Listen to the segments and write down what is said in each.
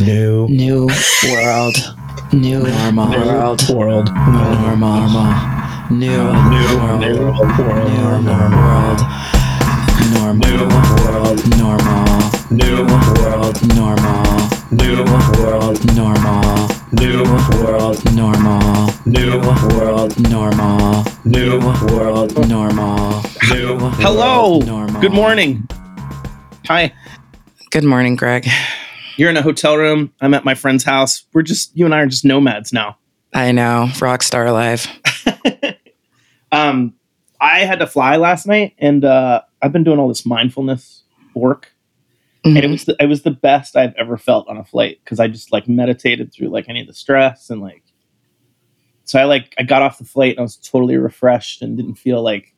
New New world. New normal world. world. Normal. New world. New world. New normal world. Normal New world. Normal. New World. Normal. New World. Normal. New World. Normal. New World. Normal. New World. Normal. New Hello. Normal. Good morning. Hi. Good morning, Greg. You're in a hotel room. I'm at my friend's house. We're just you and I are just nomads now. I know. Rockstar life. Um, I had to fly last night, and uh, I've been doing all this mindfulness work, and it Mhm. was the, it was the best I've ever felt on a flight because I just like meditated through like any of the stress and like. So I like I got off the flight and I was totally refreshed and didn't feel like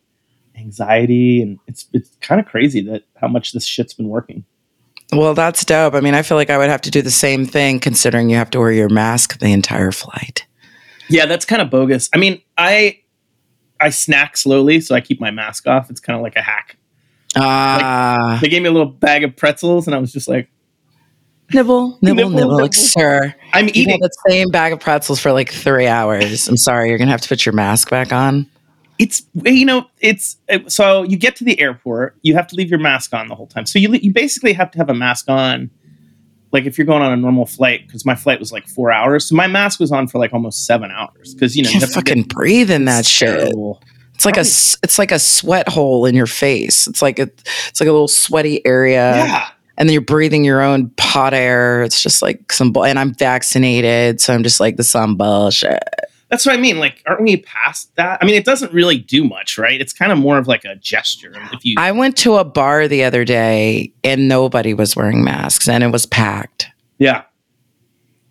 anxiety and it's it's kind of crazy that how much this shit's been working. Well, that's dope. I mean, I feel like I would have to do the same thing considering you have to wear your mask the entire flight. Yeah, that's kind of bogus. I mean, I I snack slowly, so I keep my mask off. It's kind of like a hack. Ah, They gave me a little bag of pretzels, and I was just like, nibble, nibble, Nibble, nibble. Like, sir, I'm eating. the same bag of pretzels for like three hours. I'm sorry, you're gonna have to put your mask back on. It's you know, it's uh, so you get to the airport, you have to leave your mask on the whole time. So you you basically have to have a mask on, like if you're going on a normal flight, because my flight was like four hours, so my mask was on for like almost seven hours because you know You have to fucking get- breathe in that shit. terrible. It's like a, s- it's like a sweat hole in your face. It's like a, it's like a little sweaty area. yeah. and then you're breathing your own pot air. It's just like some, and I'm vaccinated, so I'm just like the some bullshit. That's what I mean. Like, aren't we past that? I mean, it doesn't really do much, right? It's kind of more of like a gesture. If you, I went to a bar the other day and nobody was wearing masks, and it was packed. yeah,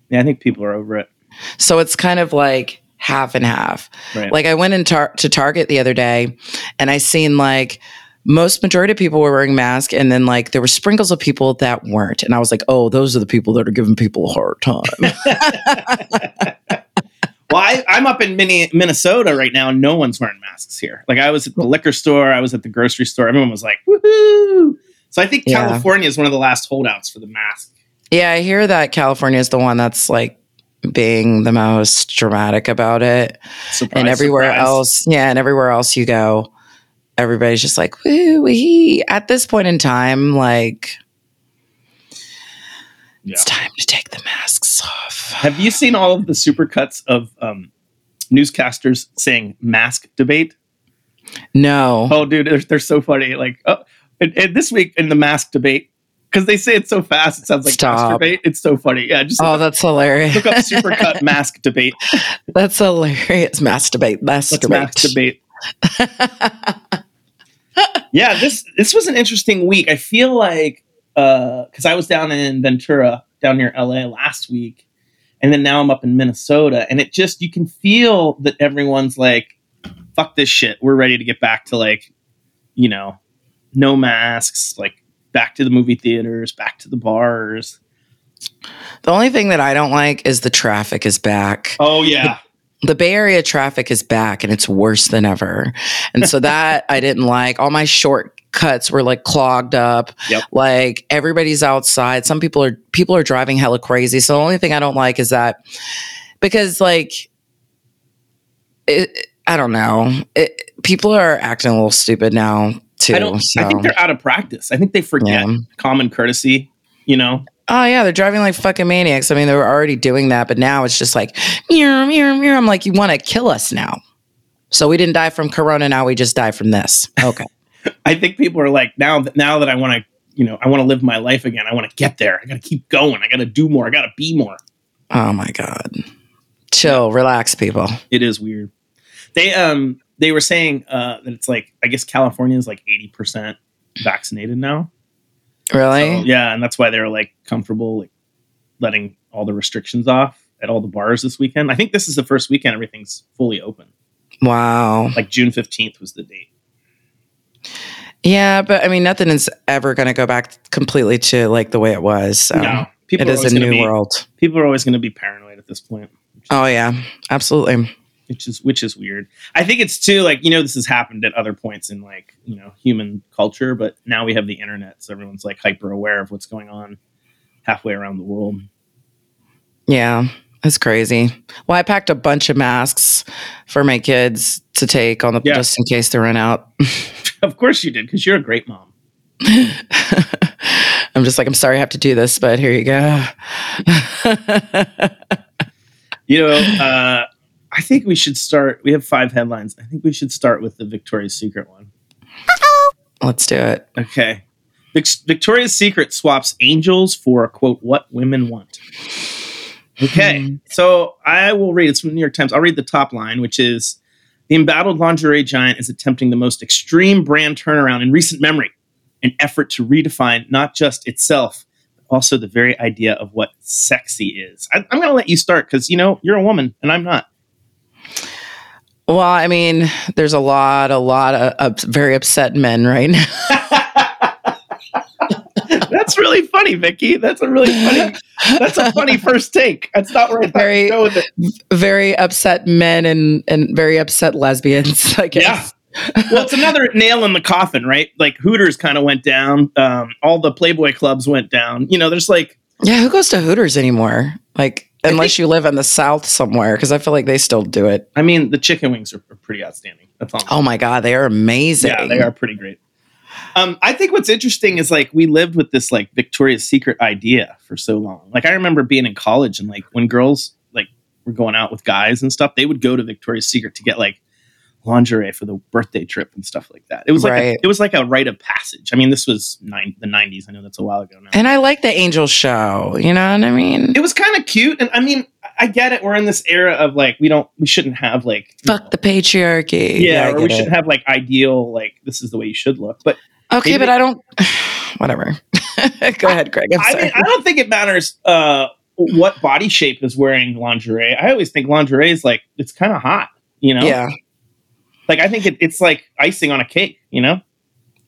yeah, I think people are over it. So it's kind of like half and half. Right. Like I went in tar- to Target the other day, and I seen like most majority of people were wearing masks, and then like there were sprinkles of people that weren't, and I was like, oh, those are the people that are giving people a hard time. Well, I, I'm up in Mini- Minnesota right now, and no one's wearing masks here. Like I was at the liquor store, I was at the grocery store. Everyone was like, "Woohoo!" So I think Yeah. California is one of the last holdouts for the mask. Yeah, I hear that California is the one that's like being the most dramatic about it. Surprise, and everywhere surprise. else, yeah, and everywhere else you go, everybody's just like, woo wee. At this point in time, like, Yeah. it's time to take the masks off. Have you seen all of the supercuts of um, newscasters saying mask debate? No. Oh, dude, they're, they're so funny. Like, oh, and, and this week in the mask debate, because they say it so fast, it sounds like Stop. masturbate. It's so funny. Yeah, just Oh, that's hilarious. look up supercut mask debate. that's hilarious. Masturbate. Let's Masturbate. mask debate. yeah, this this was an interesting week. I feel like Uh, because I was down in Ventura, down near LA last week, and then now I'm up in Minnesota, and it just you can feel that everyone's like, "Fuck this shit. We're ready to get back to like, you know, no masks, like back to the movie theaters, back to the bars." the only thing that I don't like is the traffic is back. Oh yeah, the Bay Area traffic is back and it's worse than ever. And so that I didn't like. All my shortcuts were like clogged up. Yep. Like everybody's outside. Some people are people are driving hella crazy. So the only thing I don't like is that because like it, I don't know. It, people are acting a little stupid now too. I don't. so, I think they're out of practice. I think they forget yeah. common courtesy. You know, Oh yeah, they're driving like fucking maniacs. I mean, they were already doing that, but now it's just like meow, meow, meow. I'm like, you want to kill us now? So we didn't die from corona. Now we just die from this. Okay. I think people are like now that now that I want to, you know, I want to live my life again. I want to get there. I got to keep going. I got to do more. I got to be more. oh my god. Chill, relax, people. It is weird. They um they were saying uh that it's like I guess California is like 80% vaccinated now. Really? So, yeah, and that's why they're like comfortable like letting all the restrictions off at all the bars this weekend. I think this is the first weekend everything's fully open. Wow. Like June 15th was the date. Yeah, but I mean, nothing is ever going to go back completely to like the way it was. So no, people it always a new be, world. People are always going to be paranoid at this point. Oh yeah, absolutely. which is which is weird. I think it's too like you know this has happened at other points in like you know human culture, but now we have the internet, so everyone's like hyper aware of what's going on halfway around the world. Yeah, it's crazy. Well, I packed a bunch of masks for my kids to take on the Yeah. just in case they run out. Of course you did, because you're a great mom. I'm just like, I'm sorry I have to do this, but here you go. You know, uh, I think we should start. We have five headlines. I think we should start with the Victoria's Secret one. Let's do it. Okay. Vic- Victoria's Secret swaps angels for quote what women want. Okay, Hmm. so I will read. It's from the New York Times. I'll read the top line, which is the embattled lingerie giant is attempting the most extreme brand turnaround in recent memory, an effort to redefine not just itself, but also the very idea of what sexy is. I, I'm going to let you start because you know you're a woman and I'm not. Well, I mean, there's a lot, a lot of ups very upset men right now. That's really funny, Vicky. That's a really funny. That's a funny first take. That's not where I Very- go with it. very upset men and and very upset lesbians. I guess. Yeah. well, it's another nail in the coffin, right? Like Hooters kind of went down. Um, all the Playboy clubs went down. You know, there's like, Yeah, who goes to Hooters anymore? Like, unless you live in the South somewhere, because I feel like they still do it. I mean, the chicken wings are, are pretty outstanding. That's all. Oh my God, they are amazing. yeah, they are pretty great. Um, I think what's interesting is like we lived with this like Victoria's Secret idea for so long. Like I remember being in college and like when girls like were going out with guys and stuff, they would go to Victoria's Secret to get like lingerie for the birthday trip and stuff like that. It was like a, it was like a rite of passage. I mean, this was nine, the '90s. I know that's a while ago now. And I like the Angel Show. You know what I mean? it was kind of cute, and I mean, I get it. We're in this era of like we don't, we shouldn't have like Fuck know, the patriarchy. yeah, I or we it. shouldn't have like ideal like this is the way you should look. But Okay, maybe- but I don't. Whatever. Go ahead, Greg. I'm I sorry. mean, I don't think it matters uh, what body shape is wearing lingerie. I always think lingerie is like it's kind of hot, you know. yeah. Like I think it, it's like icing on a cake, you know.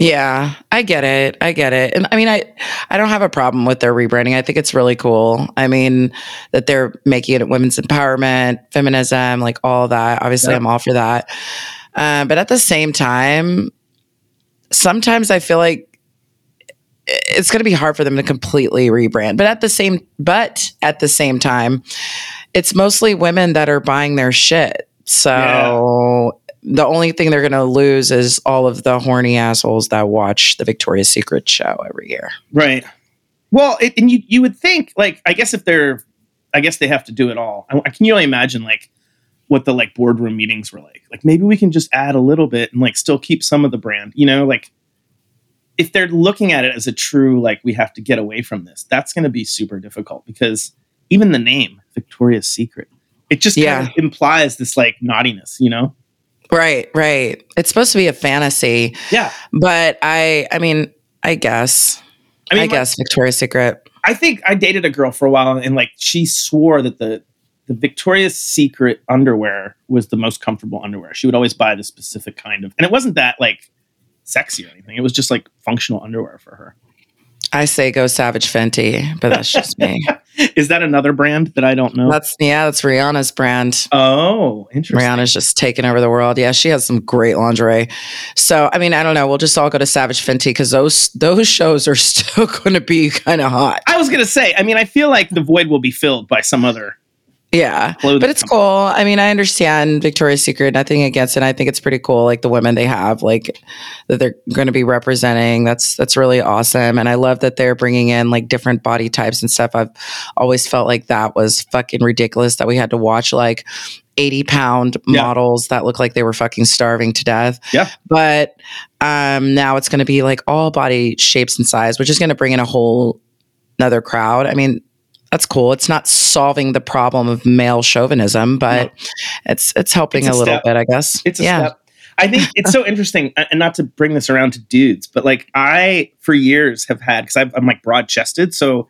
Yeah, I get it. I get it. And I mean, I I don't have a problem with their rebranding. I think it's really cool. I mean, that they're making it women's empowerment, feminism, like all that. Obviously, Yeah. I'm all for that. Uh, but at the same time, sometimes I feel like it's going to be hard for them to completely rebrand. But at the same, but at the same time, it's mostly women that are buying their shit. So the only thing they're going to lose is all of the horny assholes that watch the Victoria's Secret show every year. Right. Well, it, and you you would think like I guess if they're, I guess they have to do it all. I, I can you only imagine like what the like boardroom meetings were like. Like maybe we can just add a little bit and like still keep some of the brand. You know, like if they're looking at it as a true like we have to get away from this, that's going to be super difficult because even the name Victoria's Secret, it just Yeah. kind of implies this like naughtiness. You know? Right, right. It's supposed to be a fantasy, Yeah. but I, I mean, I guess, I I, mean, like, guess Victoria's Secret. I think I dated a girl for a while, and like she swore that the the Victoria's Secret underwear was the most comfortable underwear. She would always buy the specific kind of, and it wasn't that like sexy or anything. It was just like functional underwear for her. I say go Savage Fenty, but that's just me. Is that another brand that I don't know? That's yeah, that's Rihanna's brand. oh, interesting. Rihanna's just taking over the world. Yeah, she has some great lingerie. So I mean, I don't know. We'll just all go to Savage Fenty because those those shows are still going to be kind of hot. I was gonna say. I mean, I feel like the void will be filled by some other. Yeah, but it's company. cool. I mean, I understand Victoria's Secret. Nothing against it. I think it's pretty cool. Like the women they have, like that they're going to be representing. That's that's really awesome. And I love that they're bringing in like different body types and stuff. I've always felt like that was fucking ridiculous that we had to watch like 80 pound Yeah. models that look like they were fucking starving to death. Yeah. But um, now it's going to be like all body shapes and size, which is going to bring in a whole another crowd. I mean, that's cool. It's not solving the problem of male chauvinism, but it's it's helping It's a, a little bit, I guess. It's a yeah. step. I think it's so interesting, and not to bring this around to dudes, but like I, for years, have had because I'm like broad chested, so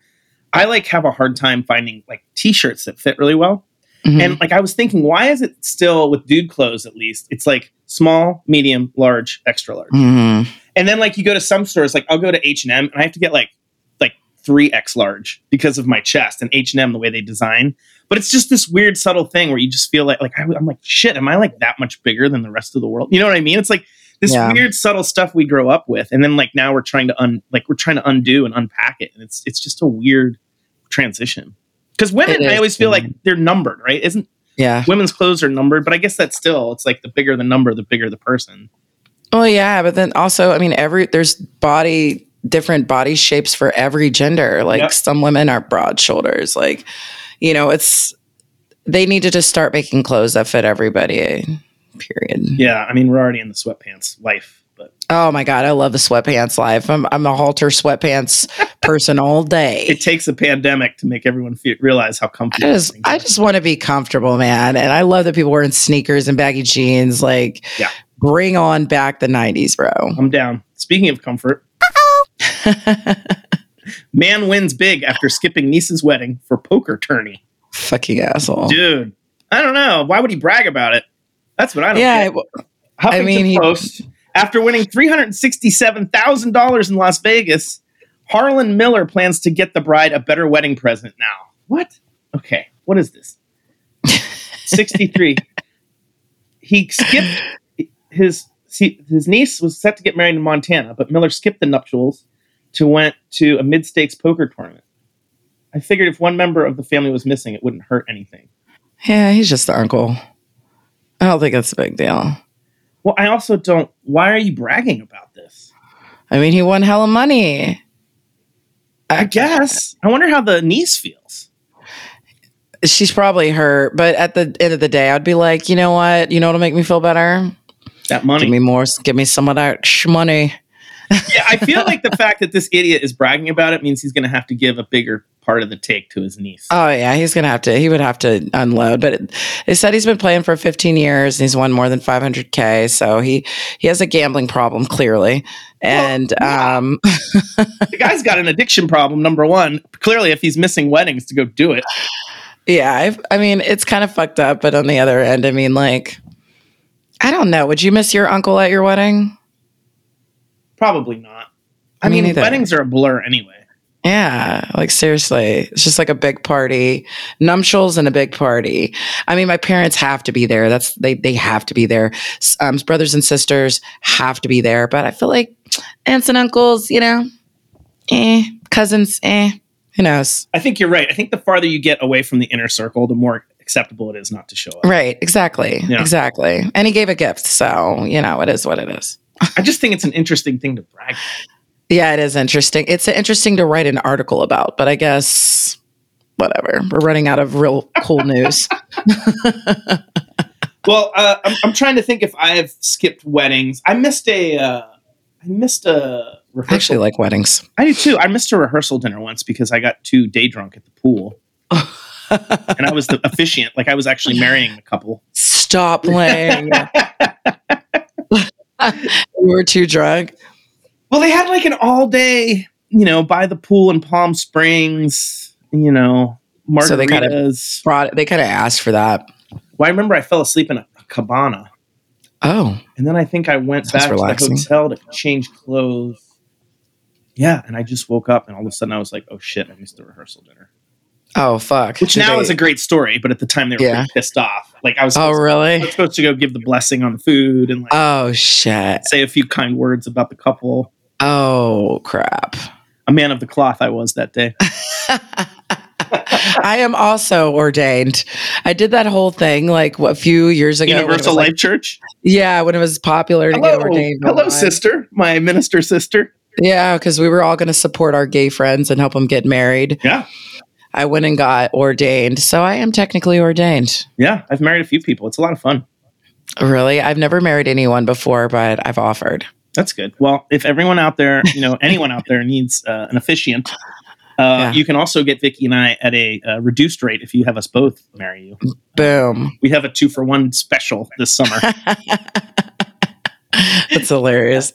I like have a hard time finding like t-shirts that fit really well. Mhm. And like I was thinking, why is it still with dude clothes at least? It's like small, medium, large, extra large, Mhm. and then like you go to some stores, like I'll go to H and M, and I have to get like three X large because of my chest and H and M the way they design. But it's just this weird subtle thing where you just feel like like I, am like shit. Am I like that much bigger than the rest of the world? You know what I mean? It's like this Yeah. weird subtle stuff we grow up with, and then like now we're trying to un like we're trying to undo and unpack it, and it's it's just a weird transition. Because women, It I always feel like mhm. they're numbered, right? Isn't Yeah. women's clothes are numbered? But I guess that's still it's like the bigger the number, the bigger the person. Well, yeah, but then also, I mean, every there's body different body shapes for every gender. Like Yep. some women are broad shoulders. Like, you know, it's they need to just start making clothes that fit everybody. Period. Yeah, I mean we're already in the sweatpants life, but Oh my god, I love the sweatpants life. I'm I'm a halter sweatpants person all day. it takes a pandemic to make everyone feel, realize how I comfortable. just I just want to be comfortable, man. And I love that people wearing sneakers and baggy jeans. Like, Yeah. bring on back the '90s, bro. I'm down. Speaking of comfort, man wins big after skipping niece's wedding for poker tourney. Fucking asshole. Dude, I don't know. Why would he brag about it? That's what I don't yeah, get. I- Huffington I mean, he- Post, after winning $367,000 in Las Vegas, Harlan Miller plans to get the bride a better wedding present now. What? Okay, what is this? 63. he skipped his see, his niece was set to get married in Montana, but Miller skipped the nuptials to went to a mid-stakes poker tournament. I figured if one member of the family was missing, it wouldn't hurt anything. yeah, he's just the uncle. I don't think it's a big deal. Well, I also don't. Why are you bragging about this? I mean, he won hella money. I guess. I wonder how the niece feels. She's probably hurt, but at the end of the day, I'd be like, you know what? You know what'll make me feel better? That money. Give me more. Give me some of that sh- money. Yeah, I feel like the fact that this idiot is bragging about it means he's going to have to give a bigger part of the take to his niece. Oh yeah, he's gonna have to. He would have to unload. But it, they said he's been playing for 15 years and he's won more than 500k. So he he has a gambling problem clearly. And yeah. um, the guy's got an addiction problem. Number one, clearly, if he's missing weddings to go do it, yeah, I've, I mean it's kind of fucked up. But on the other end, I mean like, I don't know. Would you miss your uncle at your wedding? Probably not. I Me mean, neither. weddings are a blur anyway. Yeah, like seriously, it's just like a big party, nuptials and a big party. I mean, my parents have to be there. That's they they have to be there. Um, brothers and sisters have to be there. But I feel like aunts and uncles, you know, eh, cousins, eh, who knows? I think you're right. I think the farther you get away from the inner circle, the more acceptable it is not to show up. Right? Exactly. Yeah. Exactly. And he gave a gift, so you know, it is what it is. I just think it's an interesting thing to brag. Yeah, it is interesting. It's interesting to write an article about, but I guess whatever. We're running out of real cool news. Well, uh, I'm, I'm trying to think if I've skipped weddings. I missed a. Uh, I missed a I rehearsal. actually like weddings. I do too. I missed a rehearsal dinner once because I got too day drunk at the pool, and I was the officiant. Like I was actually marrying a couple. Stop playing. We were too drunk. Well, they had like an all day, you know, by the pool in Palm Springs. You know, margaritas. So they kinda- Brought they kind of asked for that. well, I remember I fell asleep in a, cabana, Oh, and then I think I went Sounds back relaxing. to the hotel to change clothes. Yeah, and I just woke up, and all of a sudden I was like, "Oh shit, I missed the rehearsal dinner." Oh, fuck. Which Did now they- is a great story, but at the time they were Yeah. pissed off. Like I was, Oh, supposed, I really? was supposed to go give the blessing on the food and like Oh shit. say a few kind words about the couple. Oh crap. A man of the cloth I was that day. I am also ordained. I did that whole thing like what, a few years ago. Universal was, like- Life Church. yeah, when it was popular to get Hello, ordained. hello, sister, my minister sister. Yeah, because we were all going to support our gay friends and help them get married. Yeah, I went and got ordained, so I am technically ordained. yeah. I've married a few people. It's a lot of fun. Really, I've never married anyone before, but I've offered. That's good. Well, if everyone out there, you know, anyone out there needs uh, an officiant, uh, Yeah. you can also get Vicky and I at a uh, reduced rate if you have us both marry you. Boom. We have a two for one special this summer. That's hilarious.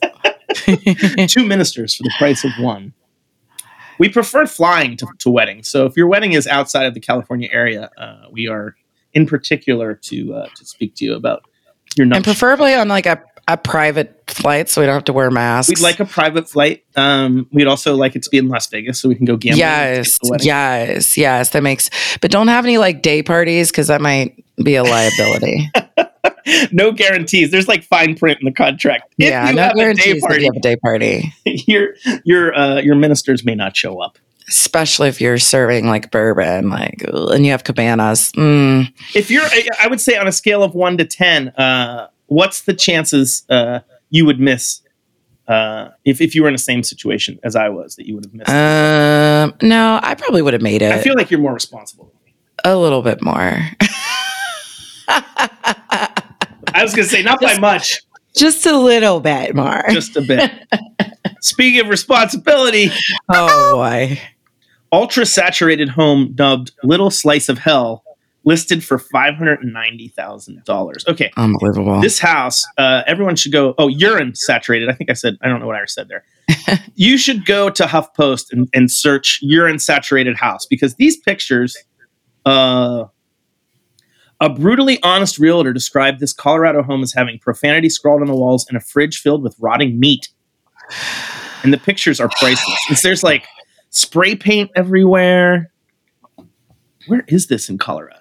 two ministers for the price of one. We prefer flying to, to weddings. So if your wedding is outside of the California area, uh, we are in particular to uh, to speak to you about your number. and preferably on like a, a private flight so we don't have to wear masks. We'd like a private flight. Um, we'd also like it to be in Las Vegas so we can go gambling. Yes, skip the wedding. yes, yes. That makes, but don't have any like day parties because that might be a liability. no guarantees. There's like fine print in the contract. If yeah, you no have a day guarantees party, you have a day party. your your uh, your ministers may not show up. especially if you're serving like bourbon, like, and you have cabanas. Mm. If you're, I- would say on a scale of one to ten, uh, what's the chances uh, you would miss uh, if if you were in the same situation as I was that you would have missed? Um, no, I probably would have made it I feel like you're more responsible. A little bit more. I was gonna say not by much, Just a little bit more. just a bit. Speaking of responsibility, oh boy. ultra saturated home dubbed "Little Slice of Hell" listed for five hundred and ninety thousand dollars. Okay, Unbelievable. this house, uh, everyone should go. Oh, urine saturated. I think I said. I don't know what I said there. you should go to HuffPost and, and search urine saturated house because these pictures. Uh, a brutally honest realtor described this Colorado home as having profanity scrawled on the walls and a fridge filled with rotting meat. And the pictures are priceless. There's like spray paint everywhere. Where is this in Colorado?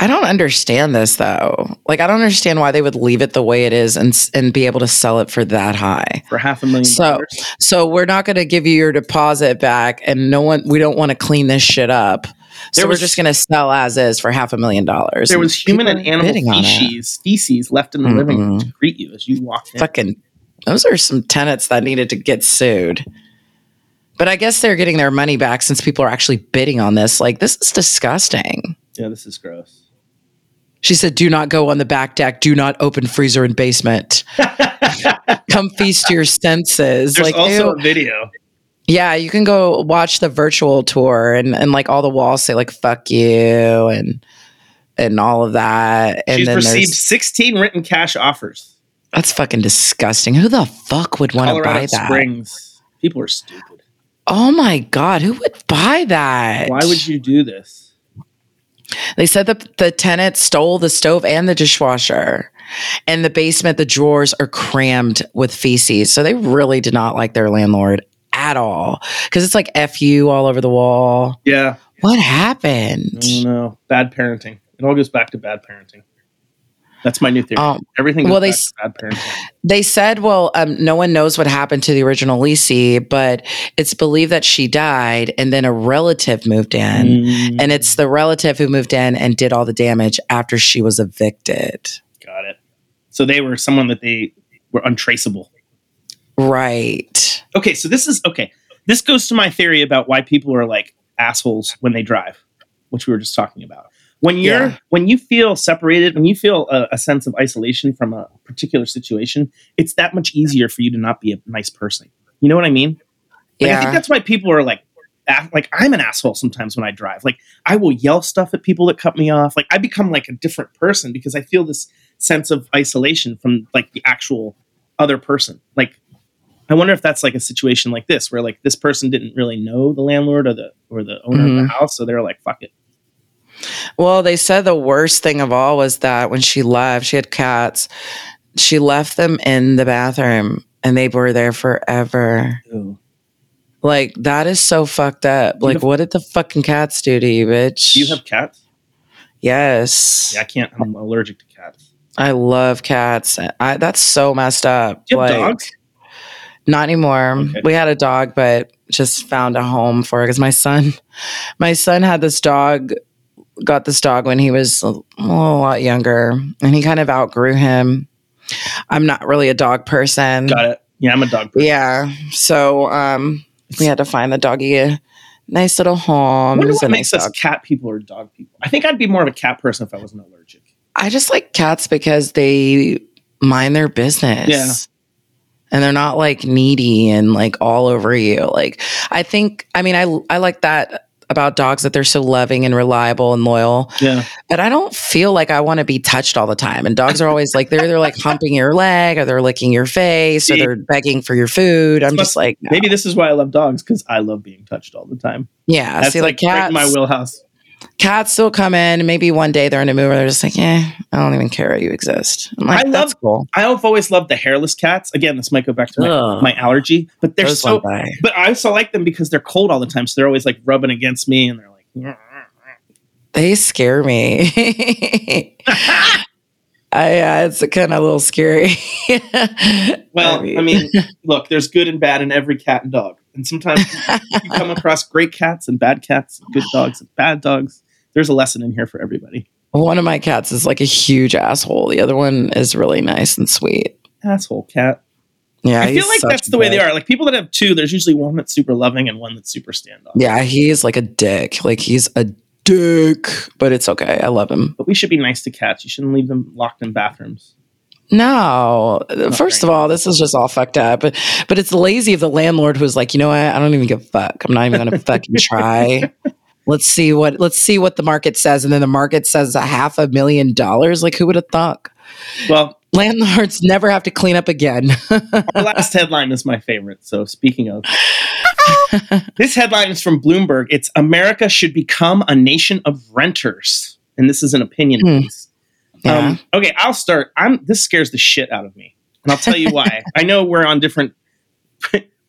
I don't understand this though. Like I don't understand why they would leave it the way it is and and be able to sell it for that high. For half a million So- dollars? So we're not going to give you your deposit back and no one we don't want to clean this shit up. So There we're just going to sell as is for half a million dollars. There was human and animal feces, feces left in the living room mm-hmm. to greet you as you walked in. Fucking those are some tenants that needed to get sued. But I guess they're getting their money back since people are actually bidding on this. Like this is disgusting. Yeah, this is gross. She said, "Do not go on the back deck. Do not open freezer and basement. Come feast your senses." There's like, also ew. a video. Yeah, you can go watch the virtual tour, and and like all the walls say like "fuck you" and and all of that. And She's then received 16 written cash offers. that's fucking disgusting. Who the fuck would want to buy that? Springs. People are stupid. Oh my god, who would buy that? Why would you do this? They said that the tenant stole the stove and the dishwasher. And the basement, the drawers are crammed with feces. So they really did not like their landlord at all. Because it's like FU all over the wall. Yeah, What I happened? don't know. Bad parenting. It all goes back to bad parenting. That's my new theory. Um, Everything goes well, they back to bad parenting. They said, well, um, no one knows what happened to the original lessee, but it's believed that she died and then a relative moved in. Mm, And it's the relative who moved in and did all the damage after she was evicted. got it. So they were someone that they were untraceable. Right. Okay, so this is okay. This goes to my theory about why people are like assholes when they drive, which we were just talking about. When you're Yeah. when you feel separated, when you feel a, a sense of isolation from a particular situation, it's that much easier for you to not be a nice person. You know what I mean? Like, I think that's why people are like, like I'm an asshole sometimes when I drive. Like I will yell stuff at people that cut me off. Like I become like a different person because I feel this sense of isolation from like the actual other person. Like I wonder if that's like a situation like this where like this person didn't really know the landlord or the or the owner of Mhm. the house, so they're like, fuck it. Well, they said the worst thing of all was that when she left, she had cats. She left them in the bathroom and they were there forever. Like, that is so fucked up. Do Like, have- what did the fucking cats do to you, bitch? Do you have cats? yes. Yeah, I can't. I'm allergic to cats. I love cats. I, that's so messed up. Do you have Like, dogs? Not anymore. Okay. We had a dog, but just found a home for it because my son, my son had this dog, got this dog when he was a, a lot younger, and he kind of outgrew him. I'm not really a dog person. Got it. Yeah, I'm a dog. person. Yeah, so um, we had to find the doggy a nice little I home. wonder It what makes nice us dog. cat people or dog people. I think I'd be more of a cat person if I wasn't allergic. I just like cats because they mind their business. Yeah. And they're not like needy and like all over you. Like I think I mean I I like that about dogs that they're so loving and reliable and loyal. Yeah. But I don't feel like I want to be touched all the time. And dogs are always like they're they're like humping your leg or they're licking your face or they're begging for your food. I'm just like no. Maybe this is why I love dogs because I love being touched all the time. yeah. That's see like, like, cats my wheelhouse. Cats still come in. Maybe one day they're in a mood where they're just like, yeah, I don't even care you exist. I'm like, I that's love- cool. I've always loved the hairless cats. Again, this might go back to my, Ugh. my allergy, but they're Those so. But I also like them because they're cold all the time, so they're always like rubbing against me, and they're like. They scare me. I, yeah, it's kind of a little scary. Well, I mean, look, there's good and bad in every cat and dog. and sometimes you come across great cats and bad cats, good dogs and bad dogs. There's a lesson in here for everybody. One of my cats is like a huge asshole. The other one is really nice and sweet. Asshole cat. Yeah, I feel like that's the way they are. Like people that have two, there's usually one that's super loving and one that's super standoff. Yeah, he's like a dick. Like he's a dick, but it's okay. I love him. But we should be nice to cats. You shouldn't leave them locked in bathrooms. No, first of all, this is just all fucked up. But but it's lazy of the landlord who's like, you know what? I don't even give a fuck. I'm not even gonna fucking try. Let's see what let's see what the market says, and then the market says a half a million dollars. Like who would have thought? Well, Landlords never have to clean up again. our last headline is my favorite. So speaking of, this headline is from Bloomberg. It's America should become a nation of renters, and this is an opinion Hmm. piece. yeah. Um, okay, I'll start. I'm this scares the shit out of me, and I'll tell you why. I know we're on different,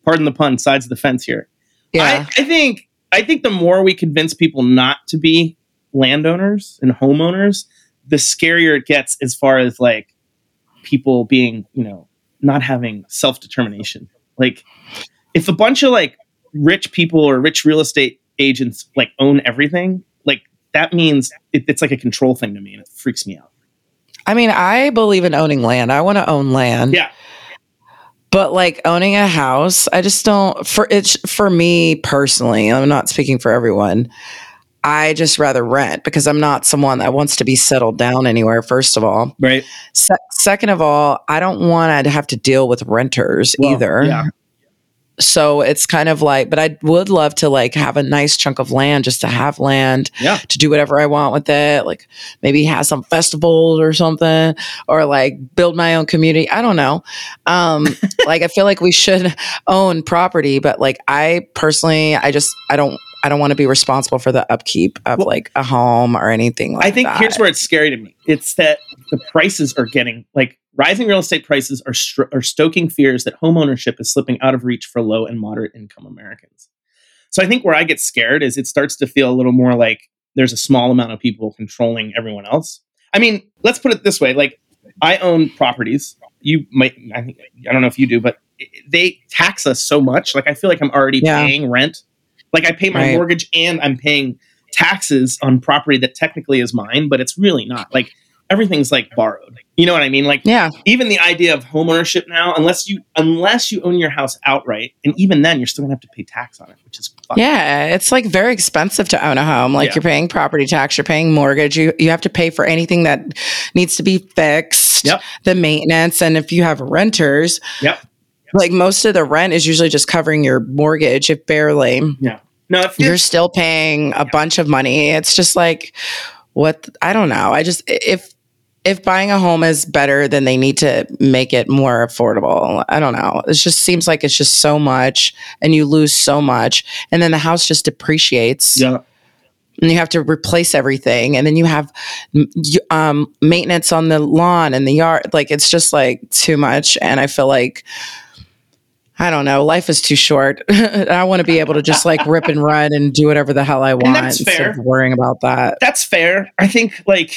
pardon the pun, sides of the fence here. yeah. I, I think I think the more we convince people not to be landowners and homeowners, the scarier it gets as far as like people being, you know, not having self determination. Like if a bunch of like rich people or rich real estate agents like own everything, like that means it, it's like a control thing to me and it freaks me out. I mean, I believe in owning land. I want to own land. Yeah. But like owning a house, I just don't for it's for me personally, I'm not speaking for everyone. I just rather rent because I'm not someone that wants to be settled down anywhere first of all. Right. Se- second of all, I don't want to have to deal with renters Well, either. yeah. So it's kind of like, but I would love to like have a nice chunk of land just to have land Yeah. to do whatever I want with it. Like maybe have some festivals or something, or like build my own community. I don't know. Um, like I feel like we should own property, but like I personally, I just I don't I don't want to be responsible for the upkeep of Well, like a home or anything like that. I think that. here's where it's scary to me. It's that the prices are getting like rising real estate prices are stro- are stoking fears that homeownership is slipping out of reach for low and moderate income Americans. So I think where I get scared is it starts to feel a little more like there's a small amount of people controlling everyone else. I mean, let's put it this way: like I own properties. You might, I think, I don't know if you do, but they tax us so much. Like I feel like I'm already Yeah. paying rent. Like I pay my Right. mortgage and I'm paying taxes on property that technically is mine, but it's really not. Like everything's like borrowed. You know what I mean? Like yeah, even the idea of homeownership now, unless you unless you own your house outright, and even then you're still gonna have to pay tax on it, which is fucking yeah, it's like very expensive to own a home. Like Yeah. you're paying property tax, you're paying mortgage, you you have to pay for anything that needs to be fixed, Yep. the maintenance, and if you have renters, Yep. like most of the rent is usually just covering your mortgage, if barely. Yeah. No, you're you're still paying a bunch of money. It's just like what I don't know. I just if if buying a home is better, then they need to make it more affordable. I don't know. It just seems like it's just so much and you lose so much and then the house just depreciates yeah. and you have to replace everything and then you have um, maintenance on the lawn and the yard like it's just like too much and i feel like i don't know life is too short i want to be able to just like rip and run and do whatever the hell i want that's instead fair. of worrying about that That's fair. I think like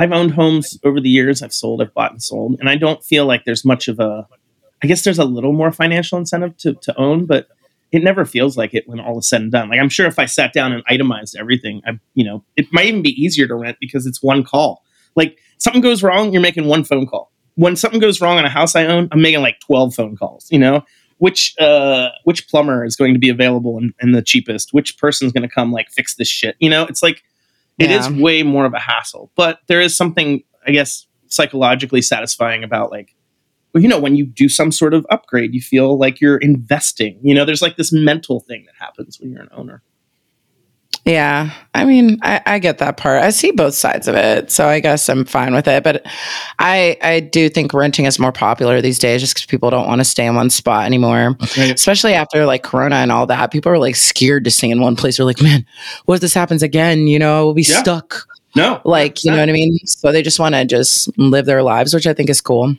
I've owned homes over the years. I've sold, I've bought and sold, and I don't feel like there's much of a. I guess there's a little more financial incentive to to own, but it never feels like it when all is said and done. Like I'm sure if I sat down and itemized everything, I you know it might even be easier to rent because it's one call. Like something goes wrong, you're making one phone call. When something goes wrong on a house I own, I'm making like 12 phone calls. You know, which uh which plumber is going to be available and, and the cheapest? Which person's going to come like fix this shit? You know, it's like it is way more of a hassle. But there is something I guess psychologically satisfying about like well, you know, when you do some sort of upgrade, you feel like you're investing. You know, there's like this mental thing that happens when you're an owner. Yeah. I mean I, I get that part. I see both sides of it so i guess i'm fine with it but i i do think renting is more popular these days just because people don't want to stay in one spot anymore. Right. especially after like corona and all that people are like scared to stay in one place. They're like man what if this happens again? You know we'll be Yeah. stuck. No, like you know what i mean? So they just want to just live their lives which i think is cool.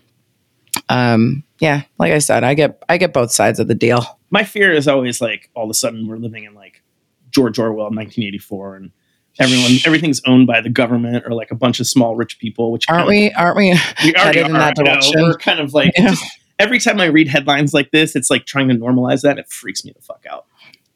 Um yeah like i said i get i get both sides of the deal. My fear is always like all of a sudden we're living in like George Orwell, 1984, and everyone everything's owned by the government or like a bunch of small rich people. Which aren't kind of- we aren't we we headed in that direction? We're kind of like Yeah. just- every time I read headlines like this, it's like trying to normalize that. It freaks me the fuck out.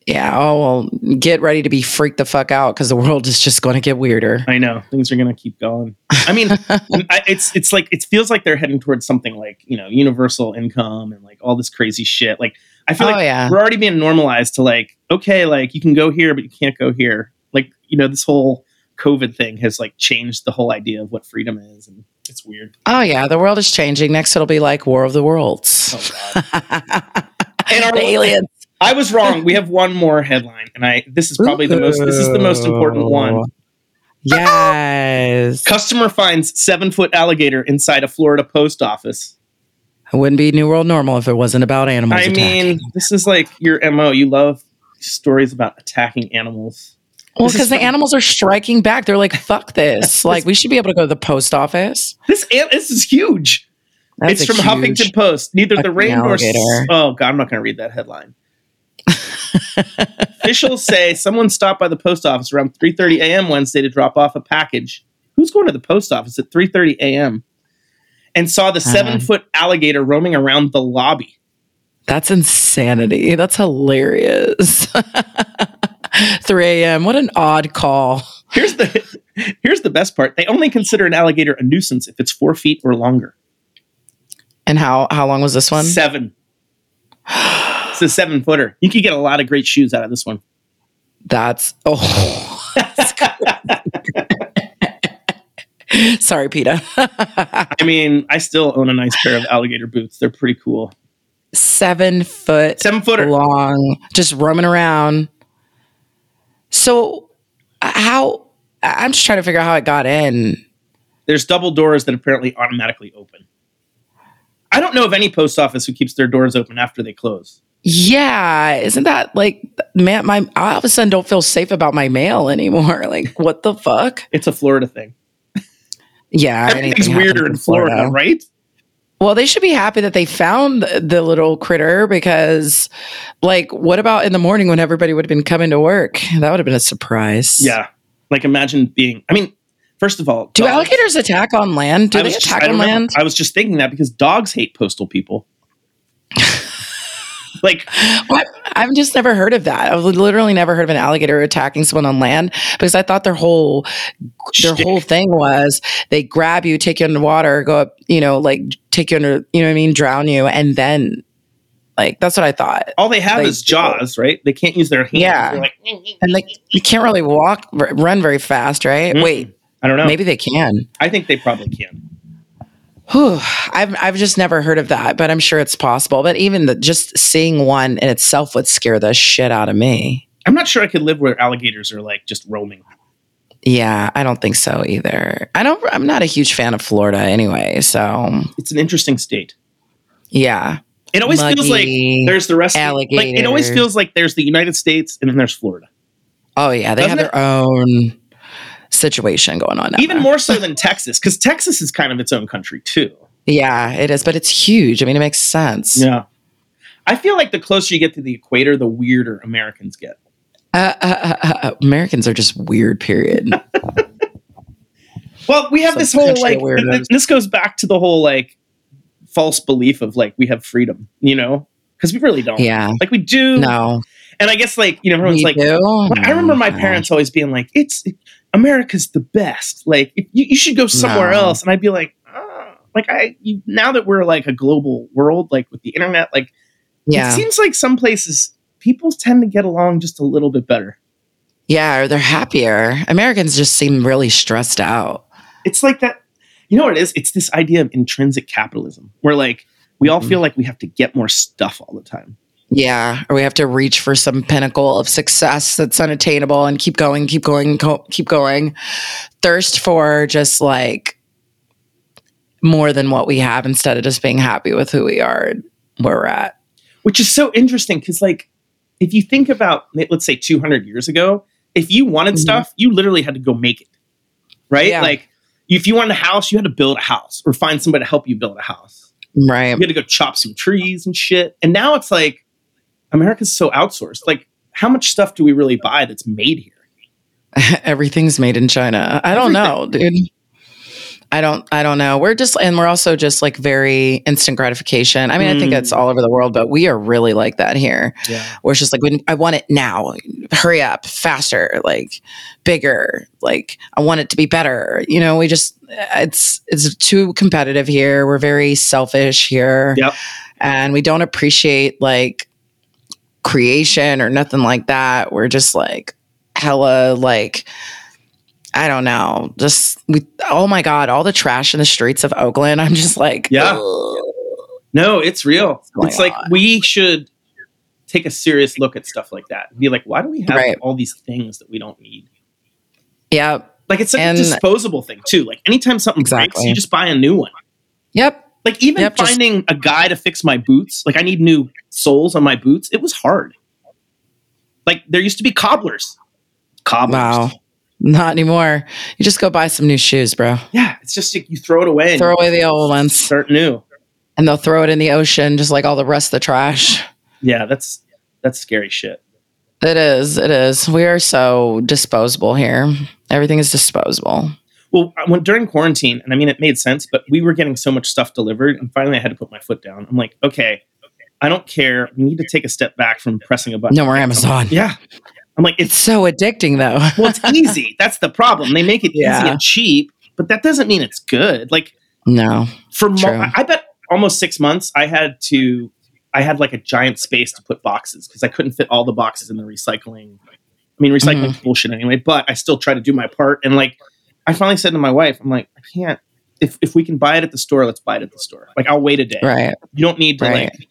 Yeah. Oh, well, get ready to be freaked the fuck out because the world is just going to get weirder. I know things are gonna keep going. I mean, I, it's it's like it feels like they're heading towards something like you know universal income and like all this crazy shit. Like I feel Oh, like yeah. we're already being normalized to like okay, like you can go here but you can't go here. Like you know this whole COVID thing has like changed the whole idea of what freedom is, and it's weird. Oh, yeah. The world is changing. Next, it'll be like War of the Worlds. Oh god. And our- aliens. I was wrong. We have one more headline, and I this is probably the most this is the most important one. Yes. Customer finds seven foot alligator inside a Florida post office. It wouldn't be New World Normal if it wasn't about animals. I mean, this is like your mo. You love stories about attacking animals. well, because the animals are striking back. They're like, fuck this. like, we should be able to go to the post office. This an- this is huge. That's it's from huge- Huffington Post. Neither the rain nor s- oh god, I'm not going to read that headline. Officials say someone stopped by the post office around 3:30 a.m. Wednesday to drop off a package. Who's going to the post office at 3:30 a.m. and saw the Uh. seven-foot alligator roaming around the lobby? That's insanity. That's hilarious. 3 a.m. What an odd call. Here's the here's the best part. They only consider an alligator a nuisance if it's four feet or longer. And how how long was this one? Seven. It's a seven footer. You could get a lot of great shoes out of this one. That's oh. Sorry, Peta. I mean, I still own a nice pair of alligator boots. They're pretty cool. Seven foot Seven footer. long, just roaming around. So, uh, how? I'm just trying to figure out how it got in. There's double doors that apparently automatically open. I don't know of any post office who keeps their doors open after they close. Yeah, isn't that like, man? My I all of a sudden don't feel safe about my mail anymore. Like, what the fuck? It's a Florida thing. Yeah, Everything's weirder in happens Florida, right? Well, they should be happy that they found the, little critter because, like, what about in the morning when everybody would have been coming to work? That would have been a surprise. Yeah. Like imagine being. I mean, first of all, Do dogs- alligators attack on land? Do I they was just- attack on land? I was just thinking that because dogs hate postal people. like I've just never heard of that. I've literally never heard of an alligator attacking someone on land because I thought their whole their shtick. whole thing was they grab you, take you underwater, go up, you know, like take you under, you know what I mean, drown you, and then like that's what I thought. all they have Like- is jaws, right? They can't use their hands. Yeah. They're like, And like you can't really walk, r- run very fast, right? Mm. Wait, I don't know. maybe they can. I think they probably can. Whew, I've I've just never heard of that, but I'm sure it's possible. But even the, just seeing one in itself would scare the shit out of me. I'm not sure I could live where alligators are like just roaming. Yeah, I don't think so either. I don't. I'm not a huge fan of Florida anyway. So It's an interesting state. yeah, It always feels like there's the rest. Of, like it always feels like there's the United States and then there's Florida. oh yeah, they Doesn't have their own situation going on. Even there. more so than Texas, because Texas is kind of its own country too. Yeah, it is, but it's huge. I mean, it makes sense. Yeah. I feel like the closer you get to the equator, the weirder Americans get. Uh, uh, uh, uh, uh, Americans are just weird. Period. Well, we have Some this whole like th- this goes back to the whole like false belief of like we have freedom, you know? Because we really don't. yeah. Like we do. No. And I guess like, you know, everyone's We like? Like, I remember my parents always being like, "It's America's the best. Like, if you, you should go somewhere No. else." And I'd be like, "Ah." "Like, I you, now that we're like a global world, like with the internet, like Yeah. it seems like some places people tend to get along just a little bit better. Yeah, or they're happier. Americans just seem really stressed out. It's like that. You know what it is? It's this idea of intrinsic capitalism, where like we all Mhm. feel like we have to get more stuff all the time. Yeah, or we have to reach for some pinnacle of success that's unattainable and keep going, keep going, co- keep going. Thirst for just like more than what we have instead of just being happy with who we are and where we're at. which is so interesting because like if you think about let's say 200 years ago if you wanted Mhm. stuff you literally had to go make it right Yeah. like if you wanted a house you had to build a house or find somebody to help you build a house Right. you had to go chop some trees and shit and now it's like america's so outsourced like how much stuff do we really buy that's made here Everything's made in China. I don't know, dude. I don't I don't know. We're just and we're also just like very instant gratification. I mean, I think Mm. it's all over the world, but we are really like that here. Yeah. Where it's just like I want it now. Hurry up, faster, like bigger, like I want it to be better. You know, we just it's it's too competitive here. We're very selfish here. Yep. And we don't appreciate like creation or nothing like that. We're just like hella like I don't know. Just we oh my god, all the trash in the streets of Oakland. I'm just like Yeah. ugh. No, it's real. It's like on? we should take a serious look at stuff like that. Be like, why do we have Right. all these things that we don't need? Yeah. Like it's like And- a disposable thing too. Like anytime something breaks, you just buy a new one. Yep. Like even Yep, just- finding a guy to fix my boots, like I need new soles on my boots. It was hard. Like there used to be cobblers. Cobblers. Wow. Not anymore. You just go buy some new shoes, bro. Yeah, it's just like you throw it away and Throw away the old ones start new. and they'll throw it in the ocean just like all the rest of the trash. Yeah, that's that's scary shit. It is. It is. We are so disposable here. Everything is disposable. Well, I went during quarantine, and I mean, it made sense, but we were getting so much stuff delivered, and finally, I had to put my foot down. I'm like, okay, I don't care. We need to take a step back from pressing a button. No more Amazon. Yeah, I'm like, It's it's so addicting though. well, it's easy. That's the problem. They make it easy and cheap, but that doesn't mean it's good. Like no. for mo-. I bet almost six months, I had to. I had like a giant space to put boxes because I couldn't fit all the boxes in the recycling. I mean, recycling Mm-hmm. bullshit anyway, but I still try to do my part. And like, I finally said to my wife, I'm like, I can't. If if we can buy it at the store, let's buy it at the store. Like, I'll wait a day. Right. You don't need to Right. like,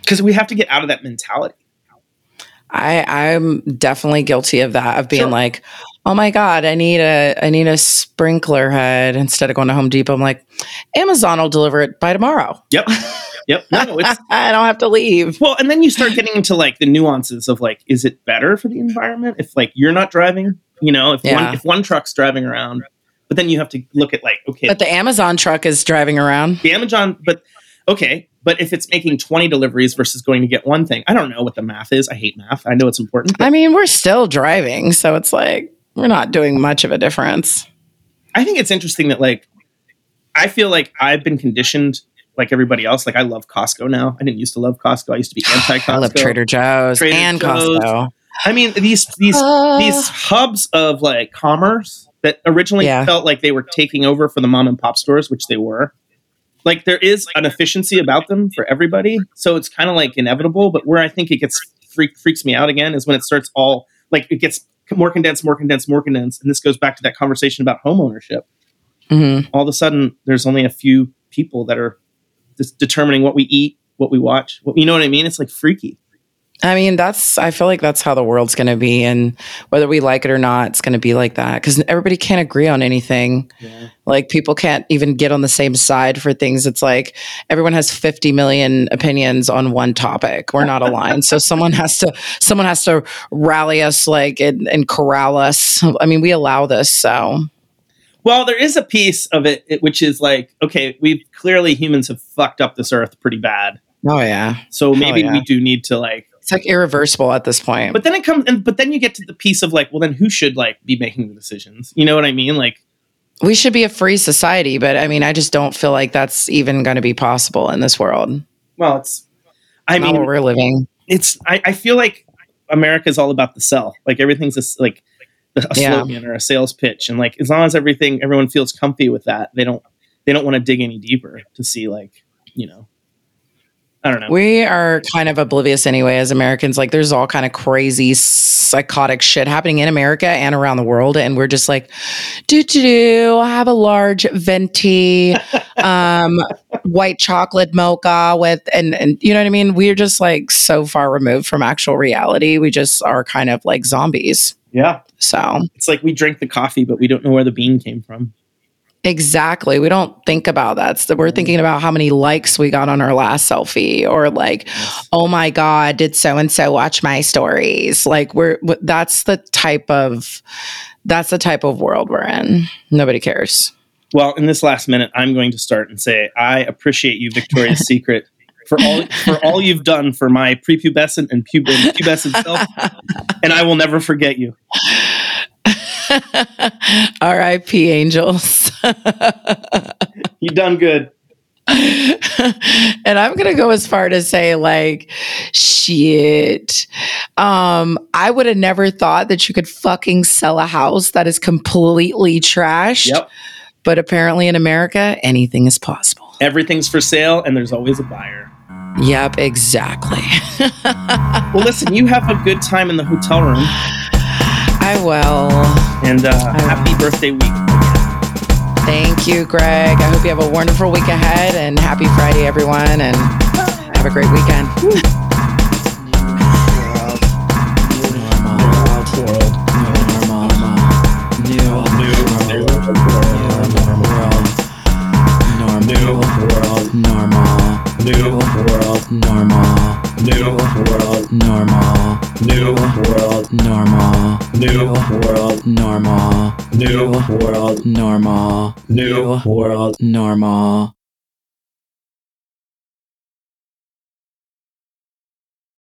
because we have to get out of that mentality. I I'm definitely guilty of that of being Sure. like, oh my god, I need a I need a sprinkler head instead of going to Home Depot. I'm like, Amazon will deliver it by tomorrow. Yep. Yep. No, it's I don't have to leave. well, and then you start getting into like the nuances of like, is it better for the environment if like you're not driving? You know, if Yeah. one if one truck's driving around, but then you have to look at like, okay, But the Amazon truck is driving around. the Amazon, but okay, but if it's making 20 deliveries versus going to get one thing, I don't know what the math is. I hate math. I know it's important. I mean, we're still driving, so it's like we're not doing much of a difference. I think it's interesting that like I feel like I've been conditioned like everybody else. Like I love Costco now. I didn't used to love Costco. I used to be anti Costco. I love Trader Joe's Trader and Joe's. Costco. I mean, these these Uh, these hubs of like commerce that originally Yeah. felt like they were taking over for the mom and pop stores, which they were. Like there is an efficiency about them for everybody, so it's kind of like inevitable. But where I think it gets freak, freaks me out again is when it starts all like it gets more condensed, more condensed, more condensed, and this goes back to that conversation about home ownership. mhm. All of a sudden, there's only a few people that are just determining what we eat, what we watch. What, you know what I mean? It's like freaky. I mean, that's, I feel like that's how the world's going to be. And whether we like it or not, it's going to be like that because everybody can't agree on anything. Yeah. Like, people can't even get on the same side for things. It's like everyone has 50 million opinions on one topic. We're not aligned. so someone has to, someone has to rally us, like, and, and corral us. I mean, we allow this. So, Well, there is a piece of it, it which is like, okay, we've clearly humans have fucked up this earth pretty bad. oh, yeah. So maybe yeah. we do need to like It's like irreversible at this point. but then it comes and but then you get to the piece of like, well then who should like be making the decisions? You know what I mean? Like we should be a free society, but I mean, I just don't feel like that's even going to be possible in this world. well it's I not mean where we're living. it's I, I feel like America's all about the sell. Like everything's just like a Yeah. slogan or a sales pitch. And like as long as everything everyone feels comfy with that, they don't they don't want to dig any deeper to see like, you know. I don't know. We are kind of oblivious anyway as Americans. Like there's all kind of crazy psychotic shit happening in America and around the world. And we're just like, do do do, I have a large venti um white chocolate mocha with and and you know what I mean? We're just like so far removed from actual reality. We just are kind of like zombies. yeah. So It's like we drink the coffee, but we don't know where the bean came from. Exactly. We don't think about that. So we're thinking about how many likes we got on our last selfie or like, oh my God, did so and so watch my stories? Like we're that's the type of that's the type of world we're in. Nobody cares. Well, in this last minute, I'm going to start and say I appreciate you, Victoria's Secret, for all for all you've done for my prepubescent and pub- pubescent self, and I will never forget you. R.I.P. Angels. You done good. and I'm gonna go as far to say, like, shit. Um, I would have never thought that you could fucking sell a house that is completely trashed. Yep. But apparently in America, anything is possible. Everything's for sale, and there's always a buyer. Yep, exactly. Well, listen, you have a good time in the hotel room, I will. And uh, I will. happy birthday week. Thank you, Greg. I hope you have a wonderful week ahead and happy Friday, everyone, and have a great weekend. Normal. new world, Normal. New world, Normal. new world, Normal. new world, Normal. new world, Normal. new world. Normal.